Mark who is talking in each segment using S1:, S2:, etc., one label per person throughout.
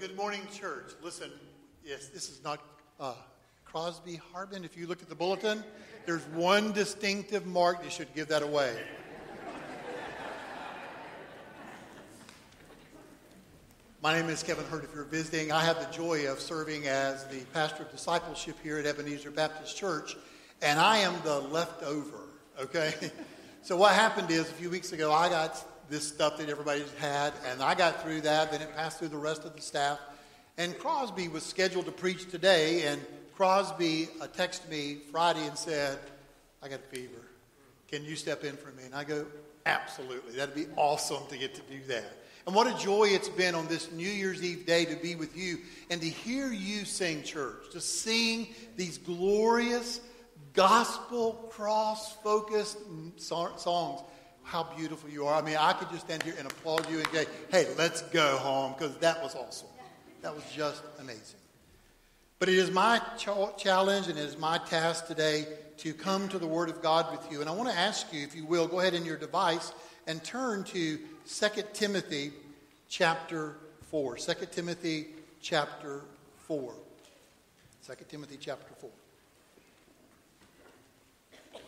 S1: good morning, church. Listen, yes, this is not uh, Crosby Harbin. If you look at the bulletin, there's one distinctive mark. You should give that away. My name is Kevin Hurt. If you're visiting, I have the joy of serving as the pastor of discipleship here at Ebenezer Baptist Church, and I am the leftover, okay? So, what happened is a few weeks ago, I got this stuff that everybody's had, and I got through that, then it passed through the rest of the staff. And Crosby was scheduled to preach today, and Crosby uh, texted me Friday and said, I got a fever. Can you step in for me? And I go, absolutely. That'd be awesome to get to do that. And what a joy it's been on this New Year's Eve day to be with you and to hear you sing church, to sing these glorious gospel cross focused songs how beautiful you are. I mean, I could just stand here and applaud you and say, hey, let's go home, because that was awesome. That was just amazing. But it is my ch- challenge and it is my task today to come to the Word of God with you. And I want to ask you, if you will, go ahead in your device and turn to 2 Timothy chapter 4. 2 Timothy chapter 4. 2 Timothy chapter 4.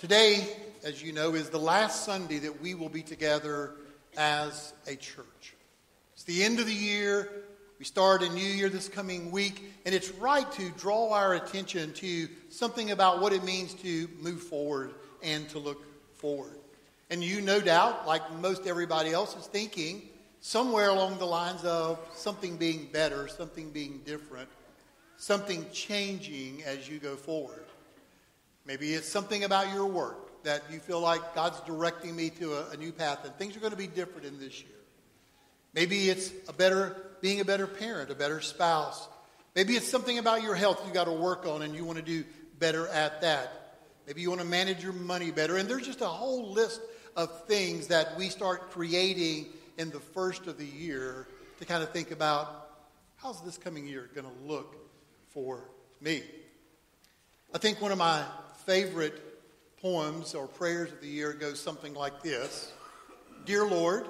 S1: Today, as you know, is the last Sunday that we will be together as a church. It's the end of the year. We start a new year this coming week, and it's right to draw our attention to something about what it means to move forward and to look forward. And you, no doubt, like most everybody else, is thinking somewhere along the lines of something being better, something being different, something changing as you go forward. Maybe it's something about your work that you feel like God's directing me to a, a new path and things are going to be different in this year. Maybe it's a better being a better parent, a better spouse. Maybe it's something about your health you got to work on and you want to do better at that. Maybe you want to manage your money better. And there's just a whole list of things that we start creating in the first of the year to kind of think about how's this coming year going to look for me? I think one of my favorite poems or prayers of the year goes something like this Dear Lord,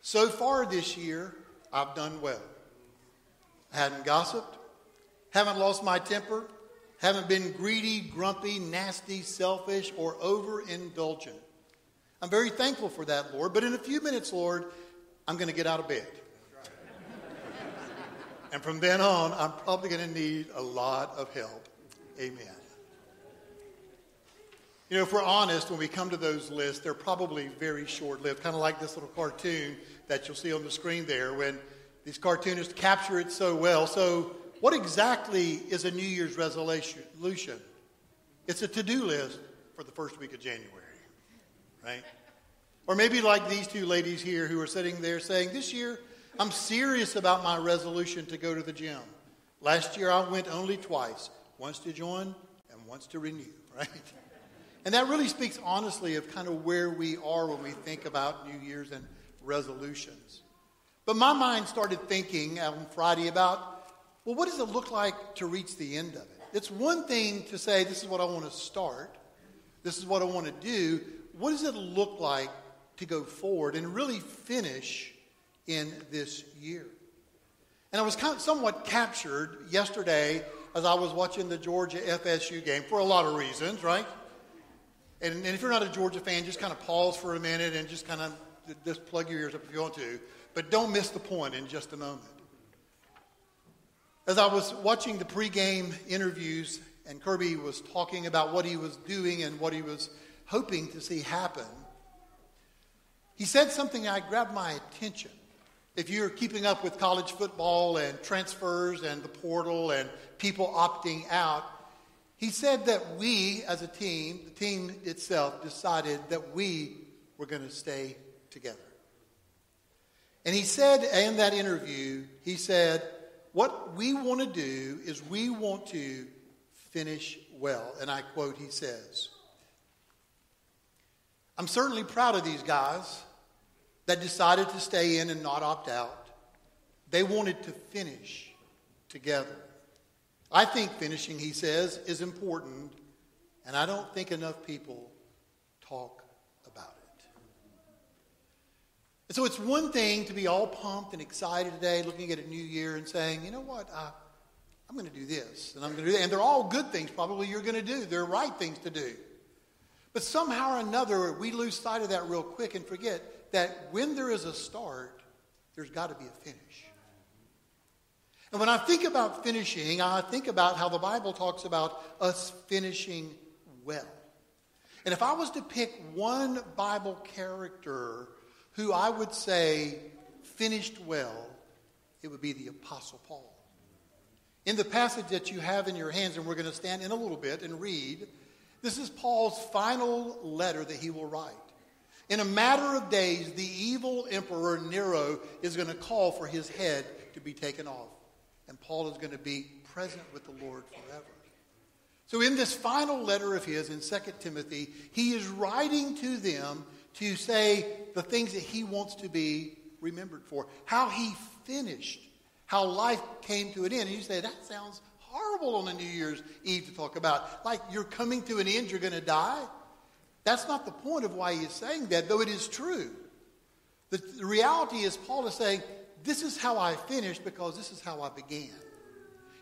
S1: so far this year, I've done well. I hadn't gossiped, haven't lost my temper, haven't been greedy, grumpy, nasty, selfish, or overindulgent. I'm very thankful for that, Lord, but in a few minutes, Lord, I'm going to get out of bed. and from then on, I'm probably going to need a lot of help. Amen. You know, if we're honest, when we come to those lists, they're probably very short lived, kind of like this little cartoon that you'll see on the screen there when these cartoonists capture it so well. So, what exactly is a New Year's resolution? It's a to do list for the first week of January, right? Or maybe like these two ladies here who are sitting there saying, This year, I'm serious about my resolution to go to the gym. Last year, I went only twice once to join and once to renew, right? And that really speaks honestly of kind of where we are when we think about New Year's and resolutions. But my mind started thinking on Friday about, well, what does it look like to reach the end of it? It's one thing to say, this is what I want to start, this is what I want to do. What does it look like to go forward and really finish in this year? And I was kind of somewhat captured yesterday as I was watching the Georgia FSU game for a lot of reasons, right? And, and, if you're not a Georgia fan, just kind of pause for a minute and just kind of just plug your ears up if you want to. But don't miss the point in just a moment. As I was watching the pregame interviews, and Kirby was talking about what he was doing and what he was hoping to see happen, he said something that grabbed my attention. If you're keeping up with college football and transfers and the portal and people opting out, he said that we, as a team, the team itself, decided that we were going to stay together. And he said in that interview, he said, What we want to do is we want to finish well. And I quote, he says, I'm certainly proud of these guys that decided to stay in and not opt out. They wanted to finish together. I think finishing, he says, is important, and I don't think enough people talk about it. And so it's one thing to be all pumped and excited today, looking at a new year and saying, you know what, uh, I'm going to do this and I'm going to do that. And they're all good things, probably you're going to do. They're right things to do. But somehow or another, we lose sight of that real quick and forget that when there is a start, there's got to be a finish. And when I think about finishing, I think about how the Bible talks about us finishing well. And if I was to pick one Bible character who I would say finished well, it would be the Apostle Paul. In the passage that you have in your hands, and we're going to stand in a little bit and read, this is Paul's final letter that he will write. In a matter of days, the evil emperor Nero is going to call for his head to be taken off. And Paul is going to be present with the Lord forever. So, in this final letter of his in 2 Timothy, he is writing to them to say the things that he wants to be remembered for, how he finished, how life came to an end. And you say, that sounds horrible on a New Year's Eve to talk about. Like you're coming to an end, you're going to die. That's not the point of why he's saying that, though it is true. The, the reality is, Paul is saying, This is how I finished because this is how I began.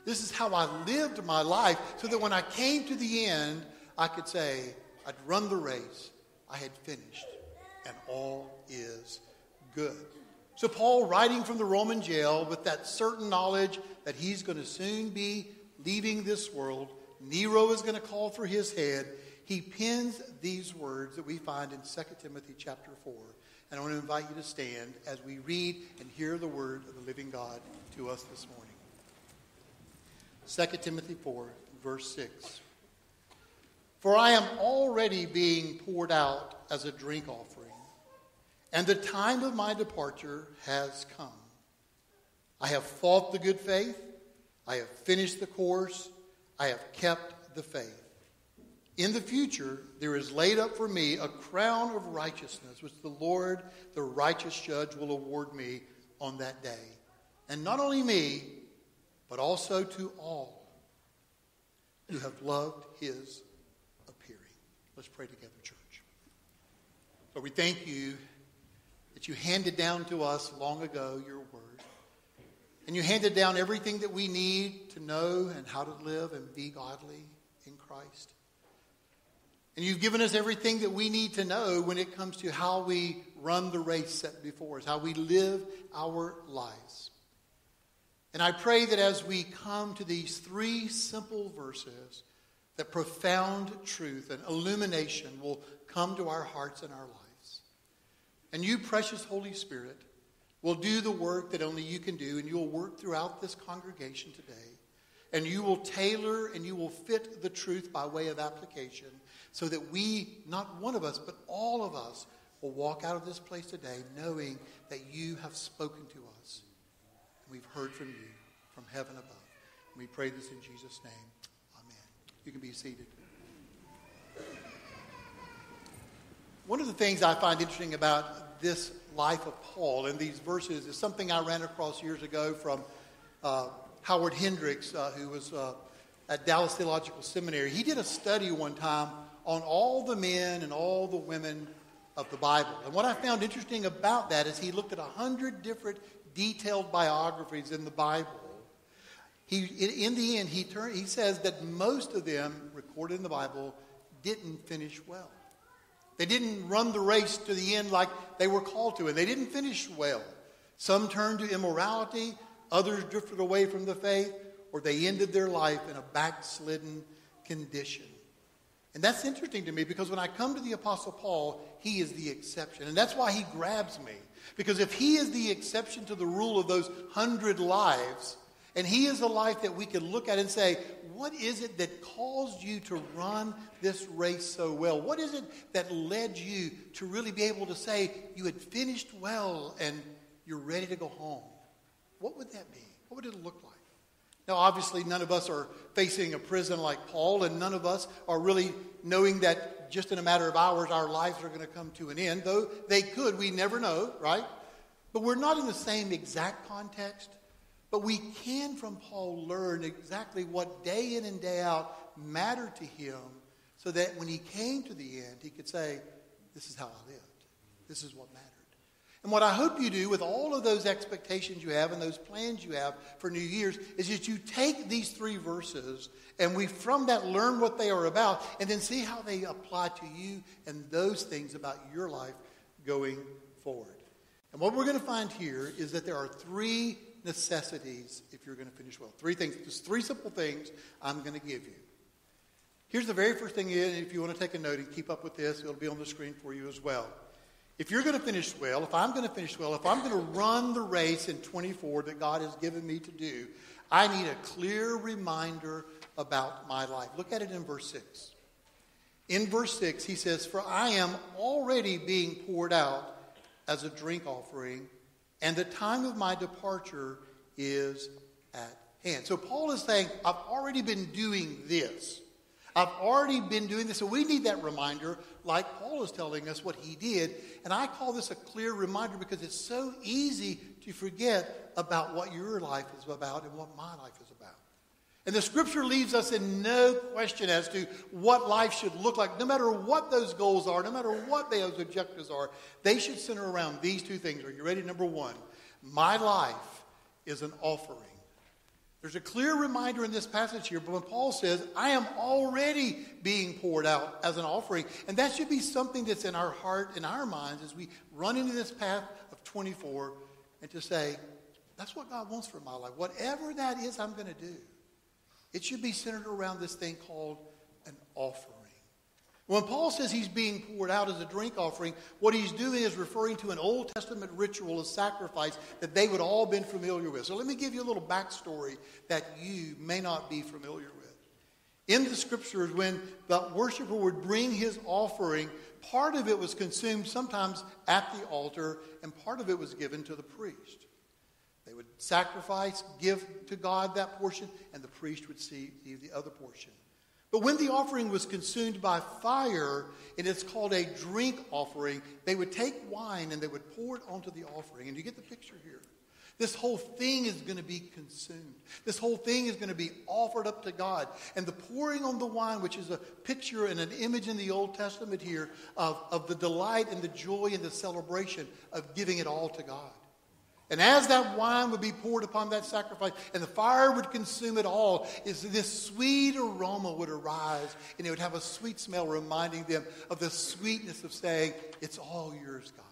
S1: This is how I lived my life so that when I came to the end, I could say, I'd run the race, I had finished, and all is good. So, Paul, writing from the Roman jail with that certain knowledge that he's going to soon be leaving this world, Nero is going to call for his head. He pins these words that we find in 2 Timothy chapter 4. And I want to invite you to stand as we read and hear the word of the living God to us this morning. 2 Timothy 4, verse 6. For I am already being poured out as a drink offering, and the time of my departure has come. I have fought the good faith, I have finished the course, I have kept the faith. In the future, there is laid up for me a crown of righteousness, which the Lord, the righteous judge, will award me on that day. And not only me, but also to all who have loved his appearing. Let's pray together, church. Lord, we thank you that you handed down to us long ago your word. And you handed down everything that we need to know and how to live and be godly in Christ. And you've given us everything that we need to know when it comes to how we run the race set before us, how we live our lives. And I pray that as we come to these three simple verses, that profound truth and illumination will come to our hearts and our lives. And you, precious Holy Spirit, will do the work that only you can do, and you'll work throughout this congregation today. And you will tailor and you will fit the truth by way of application so that we, not one of us, but all of us, will walk out of this place today knowing that you have spoken to us. We've heard from you from heaven above. we pray this in Jesus' name. Amen. You can be seated. One of the things I find interesting about this life of Paul and these verses is something I ran across years ago from uh, Howard Hendricks, uh, who was uh, at Dallas Theological Seminary. He did a study one time on all the men and all the women of the Bible. And what I found interesting about that is he looked at a hundred different detailed biographies in the Bible. He, in the end, he, turn, he says that most of them recorded in the Bible didn't finish well. They didn't run the race to the end like they were called to, and they didn't finish well. Some turned to immorality, others drifted away from the faith, or they ended their life in a backslidden condition. And that's interesting to me because when I come to the Apostle Paul, he is the exception. And that's why he grabs me. Because if he is the exception to the rule of those hundred lives, and he is a life that we can look at and say, what is it that caused you to run this race so well? What is it that led you to really be able to say you had finished well and you're ready to go home? What would that be? What would it look like? Now, obviously, none of us are facing a prison like Paul, and none of us are really knowing that just in a matter of hours our lives are going to come to an end, though they could. We never know, right? But we're not in the same exact context. But we can, from Paul, learn exactly what day in and day out mattered to him so that when he came to the end, he could say, This is how I lived. This is what mattered. And what I hope you do with all of those expectations you have and those plans you have for New Year's is that you take these three verses and we from that learn what they are about and then see how they apply to you and those things about your life going forward. And what we're going to find here is that there are three necessities if you're going to finish well. Three things, just three simple things I'm going to give you. Here's the very first thing, and if you want to take a note and keep up with this, it'll be on the screen for you as well. If you're going to finish well, if I'm going to finish well, if I'm going to run the race in 24 that God has given me to do, I need a clear reminder about my life. Look at it in verse 6. In verse 6, he says, For I am already being poured out as a drink offering, and the time of my departure is at hand. So Paul is saying, I've already been doing this. I've already been doing this. So we need that reminder, like Paul is telling us what he did. And I call this a clear reminder because it's so easy to forget about what your life is about and what my life is about. And the scripture leaves us in no question as to what life should look like. No matter what those goals are, no matter what those objectives are, they should center around these two things. Are you ready? Number one, my life is an offering. There's a clear reminder in this passage here, but when Paul says, I am already being poured out as an offering, and that should be something that's in our heart, in our minds, as we run into this path of 24, and to say, that's what God wants for my life. Whatever that is, I'm going to do. It should be centered around this thing called an offering. When Paul says he's being poured out as a drink offering, what he's doing is referring to an Old Testament ritual of sacrifice that they would all been familiar with. So let me give you a little backstory that you may not be familiar with. In the scriptures, when the worshiper would bring his offering, part of it was consumed sometimes at the altar, and part of it was given to the priest. They would sacrifice, give to God that portion, and the priest would see the other portion. But when the offering was consumed by fire, and it's called a drink offering, they would take wine and they would pour it onto the offering. And you get the picture here. This whole thing is going to be consumed. This whole thing is going to be offered up to God. And the pouring on the wine, which is a picture and an image in the Old Testament here of, of the delight and the joy and the celebration of giving it all to God. And as that wine would be poured upon that sacrifice and the fire would consume it all, is this sweet aroma would arise and it would have a sweet smell reminding them of the sweetness of saying, It's all yours, God.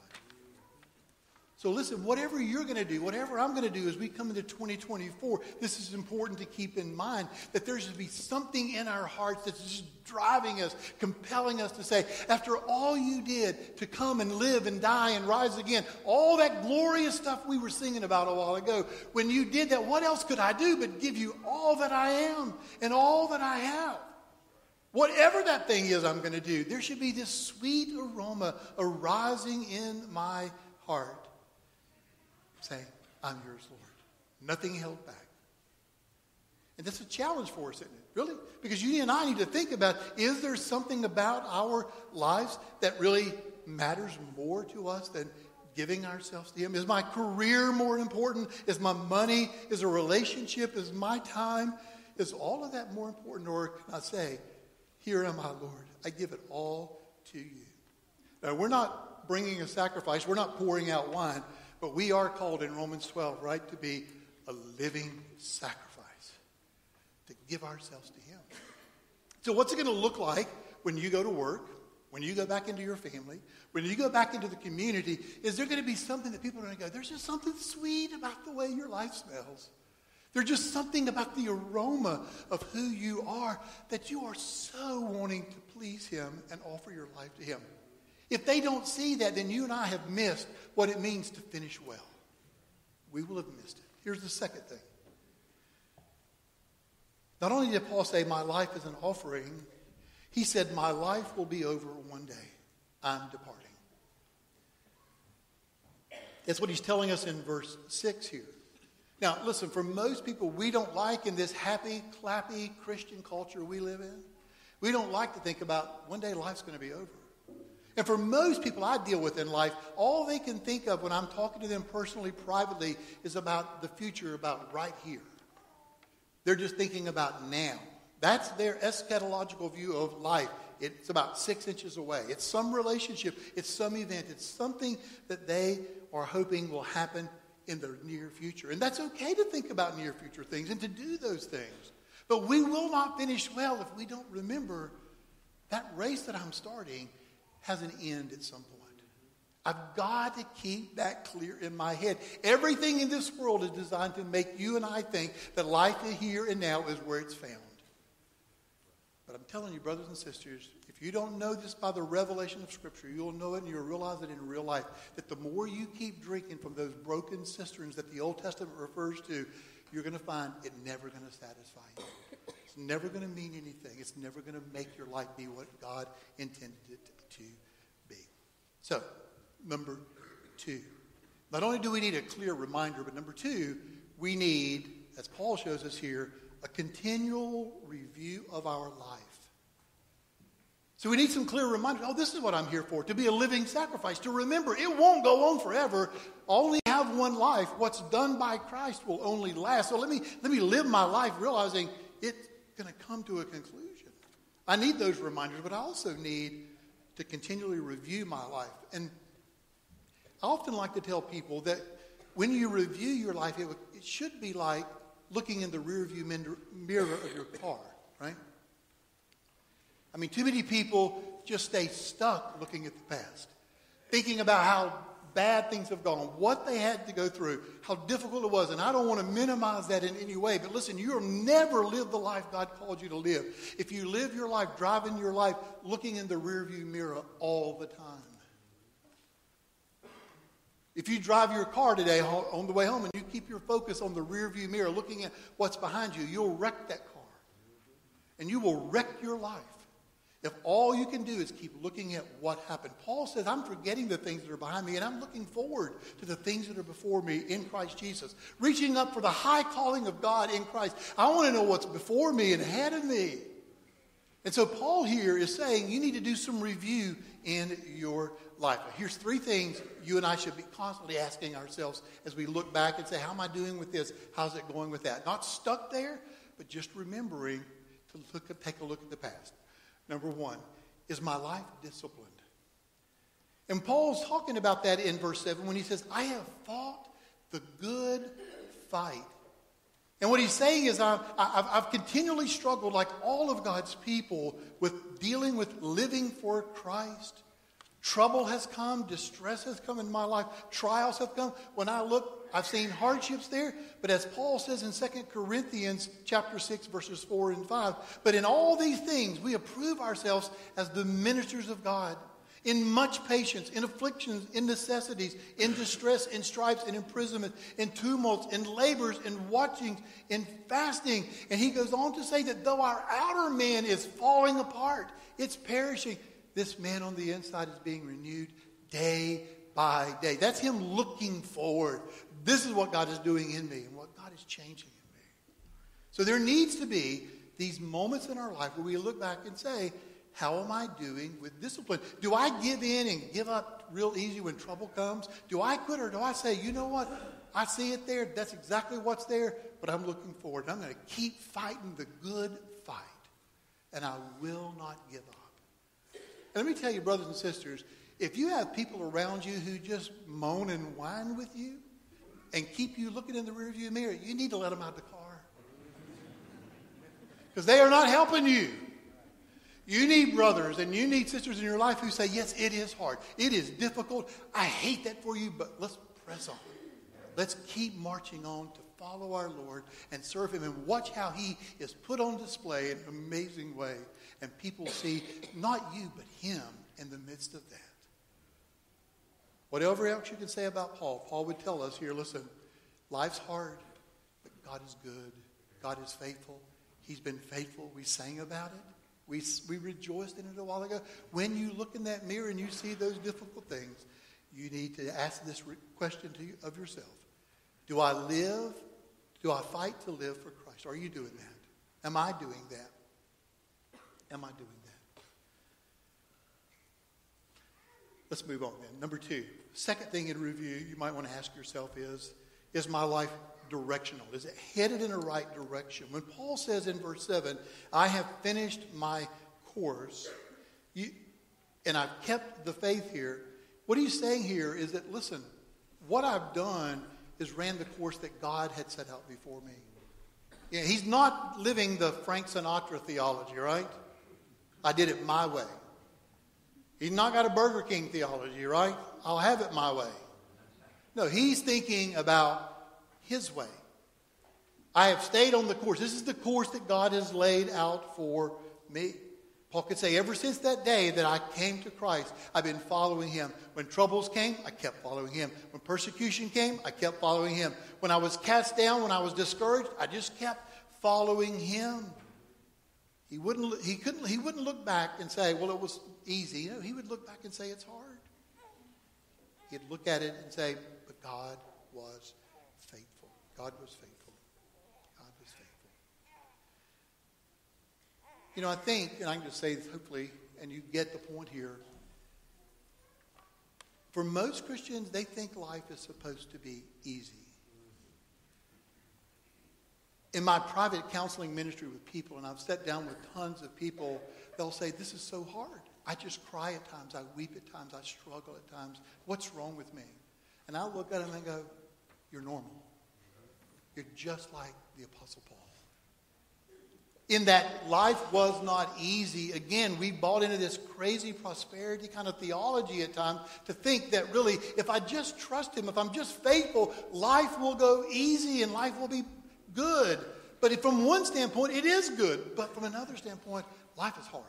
S1: So listen, whatever you're going to do, whatever I'm going to do as we come into 2024, this is important to keep in mind that there should be something in our hearts that's just driving us, compelling us to say, after all you did to come and live and die and rise again, all that glorious stuff we were singing about a while ago, when you did that, what else could I do but give you all that I am and all that I have? Whatever that thing is I'm going to do, there should be this sweet aroma arising in my heart saying, I'm yours, Lord. Nothing held back. And that's a challenge for us, isn't it? Really? Because you and I need to think about is there something about our lives that really matters more to us than giving ourselves to Him? Is my career more important? Is my money? Is a relationship? Is my time? Is all of that more important? Or can I say, Here am I, Lord. I give it all to you. Now, we're not bringing a sacrifice, we're not pouring out wine. But we are called in Romans 12, right, to be a living sacrifice, to give ourselves to Him. So, what's it going to look like when you go to work, when you go back into your family, when you go back into the community? Is there going to be something that people are going to go, there's just something sweet about the way your life smells? There's just something about the aroma of who you are that you are so wanting to please Him and offer your life to Him. If they don't see that, then you and I have missed what it means to finish well. We will have missed it. Here's the second thing. Not only did Paul say, My life is an offering, he said, My life will be over one day. I'm departing. That's what he's telling us in verse 6 here. Now, listen, for most people, we don't like in this happy, clappy Christian culture we live in, we don't like to think about one day life's going to be over. And for most people I deal with in life, all they can think of when I'm talking to them personally, privately, is about the future, about right here. They're just thinking about now. That's their eschatological view of life It's about six inches away. It's some relationship. It's some event. It's something that they are hoping will happen in the near future. And that's okay to think about near future things and to do those things. But we will not finish well if we don't remember that race that I'm starting has an end at some point. I've got to keep that clear in my head. Everything in this world is designed to make you and I think that life here and now is where it's found. But I'm telling you, brothers and sisters, if you don't know this by the revelation of Scripture, you'll know it and you'll realize it in real life. That the more you keep drinking from those broken cisterns that the Old Testament refers to, you're going to find it never going to satisfy you. It's never going to mean anything. It's never going to make your life be what God intended it to be. So, number two. Not only do we need a clear reminder, but number two, we need, as Paul shows us here, a continual review of our life. So we need some clear reminders. Oh, this is what I'm here for to be a living sacrifice, to remember it won't go on forever. only have one life. What's done by Christ will only last. So let me, let me live my life realizing it's going to come to a conclusion. I need those reminders, but I also need to continually review my life. And I often like to tell people that when you review your life, it, it should be like looking in the rearview mirror of your car, right? I mean, too many people just stay stuck looking at the past, thinking about how bad things have gone, what they had to go through, how difficult it was. And I don't want to minimize that in any way, but listen, you'll never live the life God called you to live if you live your life, driving your life, looking in the rearview mirror all the time. If you drive your car today on the way home and you keep your focus on the rearview mirror, looking at what's behind you, you'll wreck that car. And you will wreck your life. If all you can do is keep looking at what happened. Paul says, I'm forgetting the things that are behind me and I'm looking forward to the things that are before me in Christ Jesus. Reaching up for the high calling of God in Christ. I want to know what's before me and ahead of me. And so Paul here is saying you need to do some review in your life. Here's three things you and I should be constantly asking ourselves as we look back and say, How am I doing with this? How's it going with that? Not stuck there, but just remembering to look take a look at the past. Number one, is my life disciplined? And Paul's talking about that in verse 7 when he says, I have fought the good fight. And what he's saying is, I've, I've, I've, continually struggled, like all of God's people, with dealing with living for Christ. Trouble has come, distress has come in my life, trials have come. When I look, I've seen hardships there, but as Paul says in 2 Corinthians chapter 6 verses 4 and 5, but in all these things we approve ourselves as the ministers of God in much patience, in afflictions, in necessities, in distress, in stripes, in imprisonment, in tumults, in labors, in watchings, in fasting. And he goes on to say that though our outer man is falling apart, it's perishing, this man on the inside is being renewed day by day. That's him looking forward. This is what God is doing in me and what God is changing in me. So there needs to be these moments in our life where we look back and say, how am I doing with discipline? Do I give in and give up real easy when trouble comes? Do I quit or do I say, you know what? I see it there. That's exactly what's there, but I'm looking forward. I'm going to keep fighting the good fight, and I will not give up. And let me tell you, brothers and sisters, if you have people around you who just moan and whine with you and keep you looking in the rearview mirror, you need to let them out the car. Because they are not helping you. You need brothers and you need sisters in your life who say, Yes, it is hard. It is difficult. I hate that for you, but let's press on. Let's keep marching on to follow our Lord and serve Him and watch how He is put on display in an amazing way and people see not you, but him in the midst of that. Whatever else you can say about Paul, Paul would tell us here listen, life's hard, but God is good. God is faithful. He's been faithful. We sang about it. We, we rejoiced in it a while ago. When you look in that mirror and you see those difficult things, you need to ask this question to you, of yourself Do I live? Do I fight to live for Christ? Are you doing that? Am I doing that? Am I doing that? Let's move on then. Number two, second thing in review you might want to ask yourself is Is my life directional? Is it headed in the right direction? When Paul says in verse 7, I have finished my course, You, and I've kept the faith here. What he's saying here is that, listen, what I've done is ran the course that God had set out before me. Yeah, he's not living the Frank Sinatra theology, right? I did it my way. He's not got a Burger King theology, right? I'll have it my way. No, he's thinking about his way. I have stayed on the course. This is the course that God has laid out for me. Paul could say, ever since that day that I came to Christ, I've been following him. When troubles came, I kept following him. When persecution came, I kept following him. When I was cast down, when I was discouraged, I just kept following him. He wouldn't, he couldn't, he wouldn't look back and say, well, it was easy. Know, he would look back and say, it's hard. He'd look at it and say, but God was faithful. God was faithful. God was faithful. You know, I think, and I can just say this hopefully, and you get the point here. For most Christians, they think life is supposed to be easy. In my private counseling ministry with people, and I've sat down with tons of people, they'll say, This is so hard. I just cry at times. I weep at times. I struggle at times. What's wrong with me? And I look at them and go, You're normal. You're just like the Apostle Paul in that life was not easy. Again, we bought into this crazy prosperity kind of theology at times to think that really, if I just trust Him, if I'm just faithful, life will go easy and life will be good. But from one standpoint, it is good. But from another standpoint, life is hard.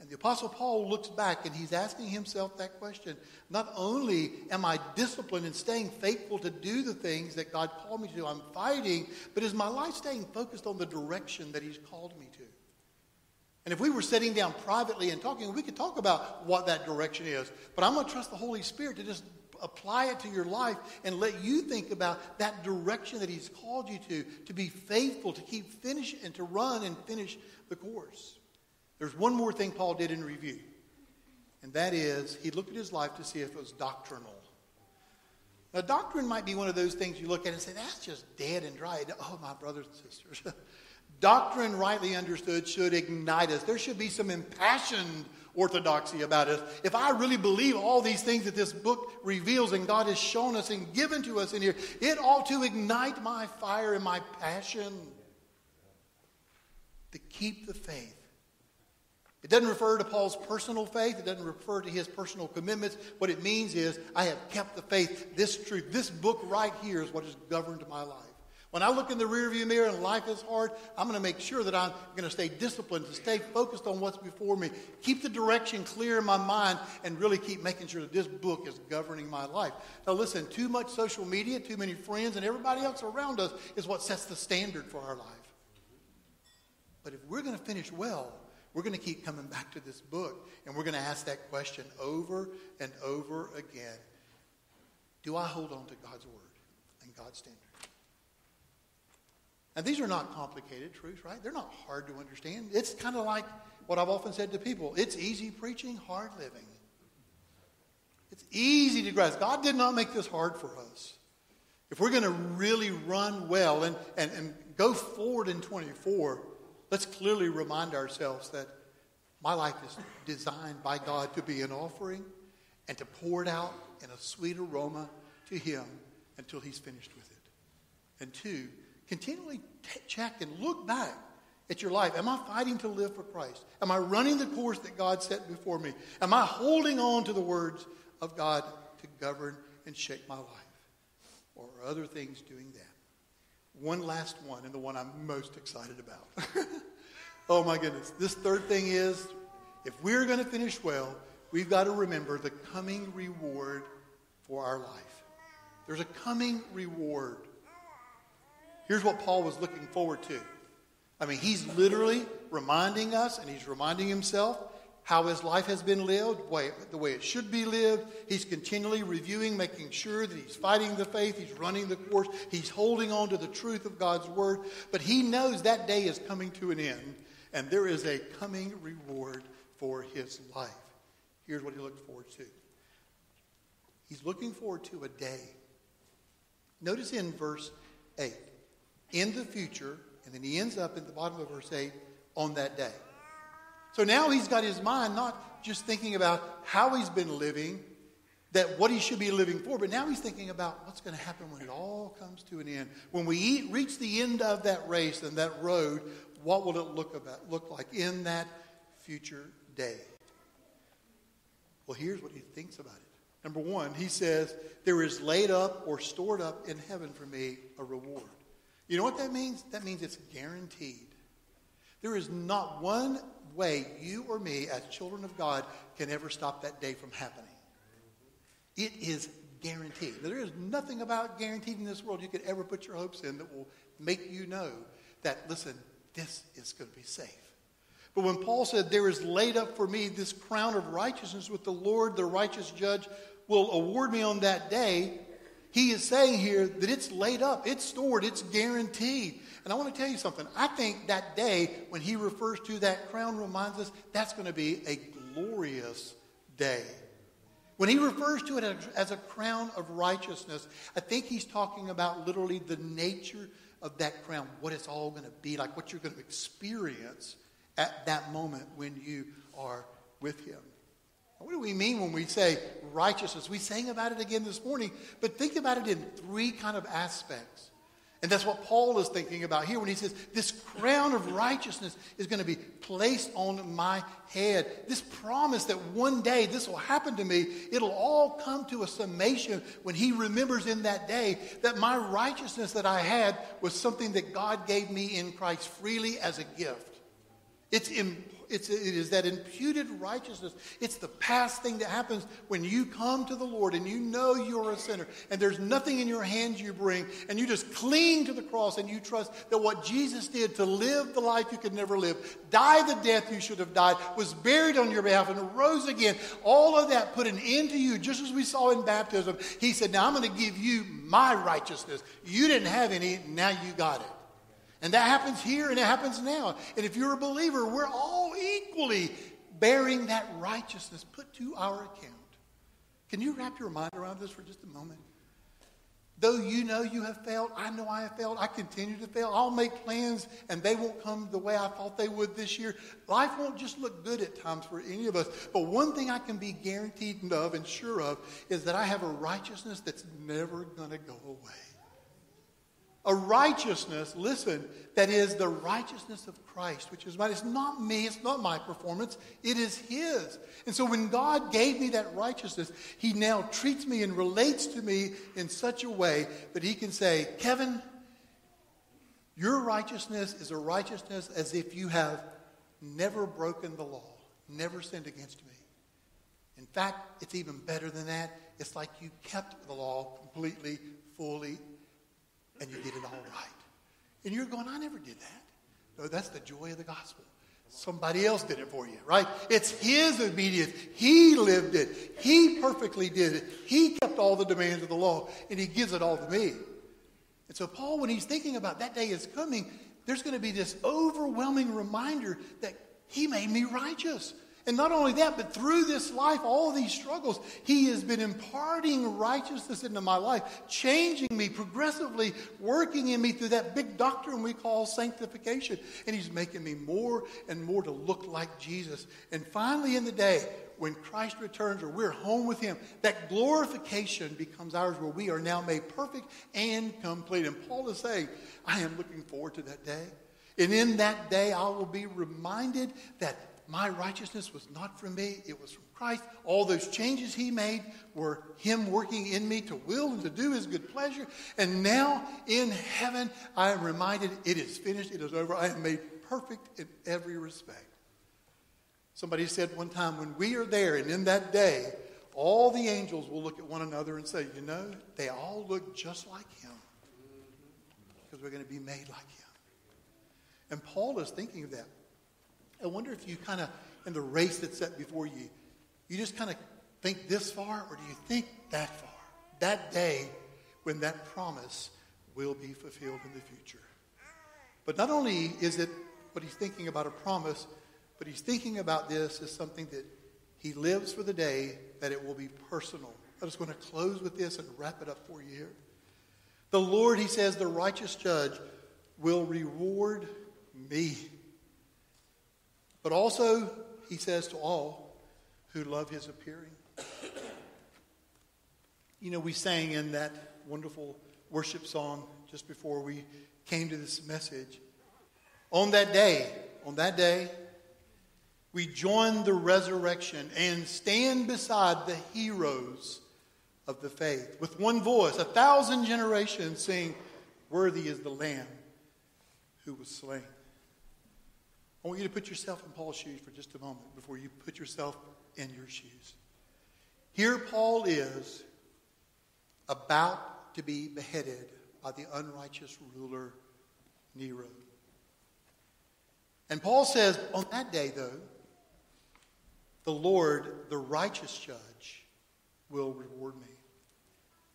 S1: And the Apostle Paul looks back and he's asking himself that question. Not only am I disciplined and staying faithful to do the things that God called me to do, I'm fighting, but is my life staying focused on the direction that he's called me to? And if we were sitting down privately and talking, we could talk about what that direction is. But I'm going to trust the Holy Spirit to just apply it to your life and let you think about that direction that he's called you to, to be faithful, to keep finish and to run and finish the course. There's one more thing Paul did in review, and that is he looked at his life to see if it was doctrinal. Now, doctrine might be one of those things you look at and say, that's just dead and dry. Oh, my brothers and sisters. doctrine, rightly understood, should ignite us. There should be some impassioned orthodoxy about us. If I really believe all these things that this book reveals and God has shown us and given to us in here, it ought to ignite my fire and my passion to keep the faith it doesn't refer to Paul's personal faith. It doesn't refer to his personal commitments. What it means is, I have kept the faith. This truth, this book right here is what has governed my life. When I look in the rearview mirror and life is hard, I'm going to make sure that I'm going to stay disciplined, to stay focused on what's before me, keep the direction clear in my mind, and really keep making sure that this book is governing my life. Now, listen, too much social media, too many friends, and everybody else around us is what sets the standard for our life. But if we're going to finish well, we're going to keep coming back to this book and we're going to ask that question over and over again. Do I hold on to God's word and God's standard? And these are not complicated truths, right? They're not hard to understand. It's kind of like what I've often said to people it's easy preaching, hard living. It's easy to grasp. God did not make this hard for us. If we're going to really run well and, and, and go forward in 24, Let's clearly remind ourselves that my life is designed by God to be an offering and to pour it out in a sweet aroma to Him until He's finished with it. And two, continually t- check and look back at your life. Am I fighting to live for Christ? Am I running the course that God set before me? Am I holding on to the words of God to govern and shape my life? Or are other things doing that? One last one, and the one I'm most excited about. oh my goodness. This third thing is if we're going to finish well, we've got to remember the coming reward for our life. There's a coming reward. Here's what Paul was looking forward to. I mean, he's literally reminding us, and he's reminding himself how his life has been lived, the way it should be lived. He's continually reviewing, making sure that he's fighting the faith, he's running the course, he's holding on to the truth of God's word. But he knows that day is coming to an end, and there is a coming reward for his life. Here's what he looked forward to he's looking forward to a day. Notice in verse 8, in the future, and then he ends up at the bottom of verse 8, on that day. So now he's got his mind not just thinking about how he's been living, that what he should be living for, but now he's thinking about what's going to happen when it all comes to an end. When we eat, reach the end of that race and that road, what will it look about look like in that future day? Well, here's what he thinks about it. Number one, he says, There is laid up or stored up in heaven for me a reward. You know what that means? That means it's guaranteed. There is not one way you or me, as children of God, can ever stop that day from happening. It is guaranteed. There is nothing about guaranteed in this world you could ever put your hopes in that will make you know that, listen, this is going to be safe. But when Paul said, There is laid up for me this crown of righteousness with the Lord, the righteous judge, will award me on that day, he is saying here that it's laid up, it's stored, it's guaranteed. And I want to tell you something. I think that day, when he refers to that crown, reminds us that's going to be a glorious day. When he refers to it as a crown of righteousness, I think he's talking about literally the nature of that crown, what it's all going to be like, what you're going to experience at that moment when you are with him. What do we mean when we say righteousness? We sang about it again this morning, but think about it in three kind of aspects. And that's what Paul is thinking about here when he says, This crown of righteousness is going to be placed on my head. This promise that one day this will happen to me, it'll all come to a summation when he remembers in that day that my righteousness that I had was something that God gave me in Christ freely as a gift. It's, it's, it is that imputed righteousness. It's the past thing that happens when you come to the Lord and you know you're a sinner and there's nothing in your hands you bring and you just cling to the cross and you trust that what Jesus did to live the life you could never live, die the death you should have died, was buried on your behalf and rose again. All of that put an end to you, just as we saw in baptism. He said, Now I'm going to give you my righteousness. You didn't have any, now you got it. And that happens here and it happens now. And if you're a believer, we're all equally bearing that righteousness put to our account. Can you wrap your mind around this for just a moment? Though you know you have failed, I know I have failed, I continue to fail. I'll make plans and they won't come the way I thought they would this year. Life won't just look good at times for any of us. But one thing I can be guaranteed of and sure of is that I have a righteousness that's never going to go away a righteousness, listen, that is the righteousness of Christ, which is mine. It's not me, it's not my performance, it is His. And so when God gave me that righteousness, He now treats me and relates to me in such a way that He can say, Kevin, your righteousness is a righteousness as if you have never broken the law, never sinned against me. In fact, it's even better than that. It's like you kept the law completely, fully, and you did it all right. And you're going, I never did that. No, that's the joy of the gospel. Somebody else did it for you, right? It's his obedience. He lived it. He perfectly did it. He kept all the demands of the law, and he gives it all to me. And so, Paul, when he's thinking about that day is coming, there's going to be this overwhelming reminder that he made me righteous. And not only that, but through this life, all these struggles, He has been imparting righteousness into my life, changing me, progressively working in me through that big doctrine we call sanctification. And He's making me more and more to look like Jesus. And finally, in the day, when Christ returns or we're home with Him, that glorification becomes ours where we are now made perfect and complete. And Paul is saying, I am looking forward to that day. And in that day, I will be reminded that my righteousness was not from me, it was from Christ. All those changes he made were him working in me to will and to do his good pleasure. And now in heaven, I am reminded it is finished, it is over. I am made perfect in every respect. Somebody said one time, when we are there and in that day, all the angels will look at one another and say, You know, they all look just like him because we're going to be made like him. And Paul is thinking of that. I wonder if you kind of, in the race that's set before you, you just kind of think this far, or do you think that far? That day when that promise will be fulfilled in the future. But not only is it what he's thinking about a promise, but he's thinking about this as something that he lives for the day that it will be personal. I'm just going to close with this and wrap it up for you here. The Lord, he says, the righteous judge will reward me but also, he says to all who love his appearing. You know, we sang in that wonderful worship song just before we came to this message. On that day, on that day, we join the resurrection and stand beside the heroes of the faith with one voice, a thousand generations sing, Worthy is the Lamb who was slain. I want you to put yourself in Paul's shoes for just a moment before you put yourself in your shoes. Here, Paul is about to be beheaded by the unrighteous ruler Nero. And Paul says, on that day, though, the Lord, the righteous judge, will reward me.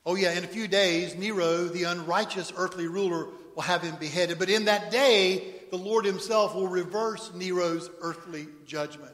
S1: Oh, yeah, in a few days, Nero, the unrighteous earthly ruler, will have him beheaded. But in that day, the Lord himself will reverse Nero's earthly judgment.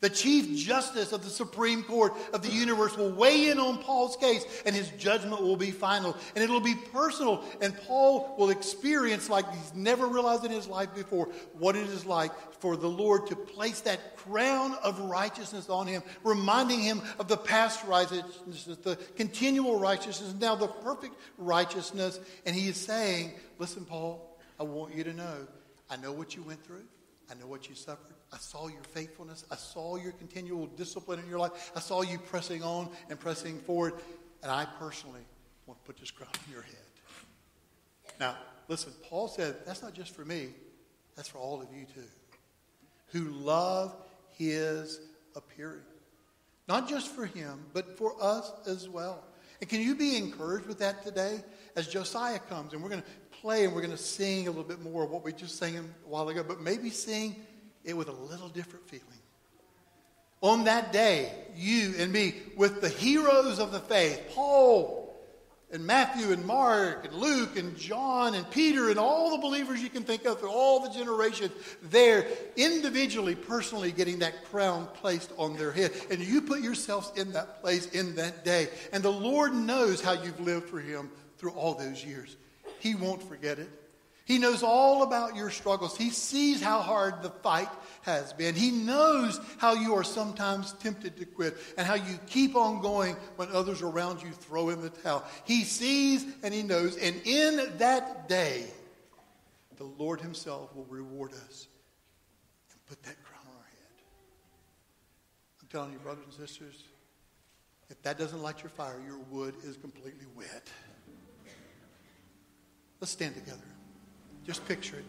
S1: The Chief Justice of the Supreme Court of the universe will weigh in on Paul's case, and his judgment will be final. And it'll be personal, and Paul will experience, like he's never realized in his life before, what it is like for the Lord to place that crown of righteousness on him, reminding him of the past righteousness, the continual righteousness, now the perfect righteousness. And he is saying, Listen, Paul, I want you to know, I know what you went through, I know what you suffered. I saw your faithfulness. I saw your continual discipline in your life. I saw you pressing on and pressing forward. And I personally want to put this crown on your head. Now, listen, Paul said that's not just for me, that's for all of you too, who love his appearing. Not just for him, but for us as well. And can you be encouraged with that today as Josiah comes? And we're going to play and we're going to sing a little bit more of what we just sang a while ago, but maybe sing it with a little different feeling. On that day, you and me, with the heroes of the faith, Paul and Matthew and Mark and Luke and John and Peter and all the believers you can think of through all the generations, there individually, personally getting that crown placed on their head. And you put yourselves in that place in that day. And the Lord knows how you've lived for Him through all those years. He won't forget it. He knows all about your struggles. He sees how hard the fight has been. He knows how you are sometimes tempted to quit and how you keep on going when others around you throw in the towel. He sees and he knows. And in that day, the Lord Himself will reward us and put that crown on our head. I'm telling you, brothers and sisters, if that doesn't light your fire, your wood is completely wet. Let's stand together. Just picture it.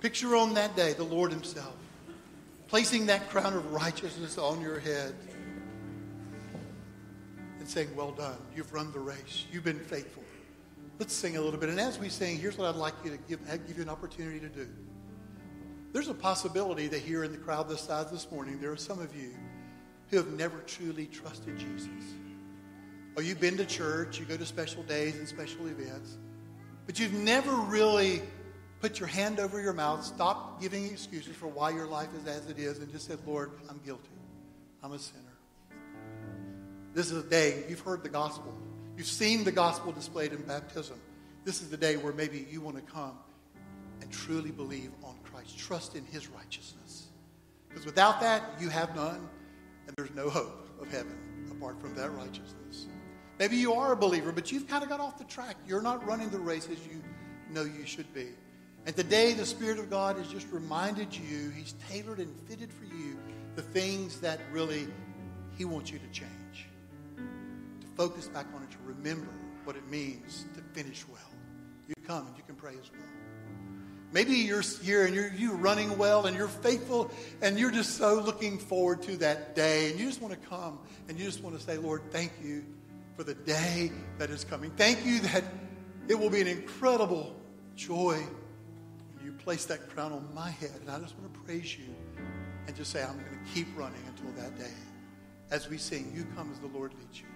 S1: Picture on that day the Lord Himself placing that crown of righteousness on your head and saying, Well done. You've run the race. You've been faithful. Let's sing a little bit. And as we sing, here's what I'd like you to give, give you an opportunity to do. There's a possibility that here in the crowd this side this morning, there are some of you who have never truly trusted Jesus. Or you've been to church, you go to special days and special events, but you've never really put your hand over your mouth, stopped giving excuses for why your life is as it is, and just said, Lord, I'm guilty. I'm a sinner. This is a day you've heard the gospel. You've seen the gospel displayed in baptism. This is the day where maybe you want to come and truly believe on Christ. Trust in his righteousness. Because without that, you have none, and there's no hope of heaven apart from that righteousness. Maybe you are a believer, but you've kind of got off the track. You're not running the race as you know you should be. And today, the Spirit of God has just reminded you, He's tailored and fitted for you the things that really He wants you to change. To focus back on it, to remember what it means to finish well. You come and you can pray as well. Maybe you're here and you're, you're running well and you're faithful and you're just so looking forward to that day. And you just want to come and you just want to say, Lord, thank you for the day that is coming. Thank you that it will be an incredible joy when you place that crown on my head. And I just want to praise you and just say, I'm going to keep running until that day. As we sing, you come as the Lord leads you.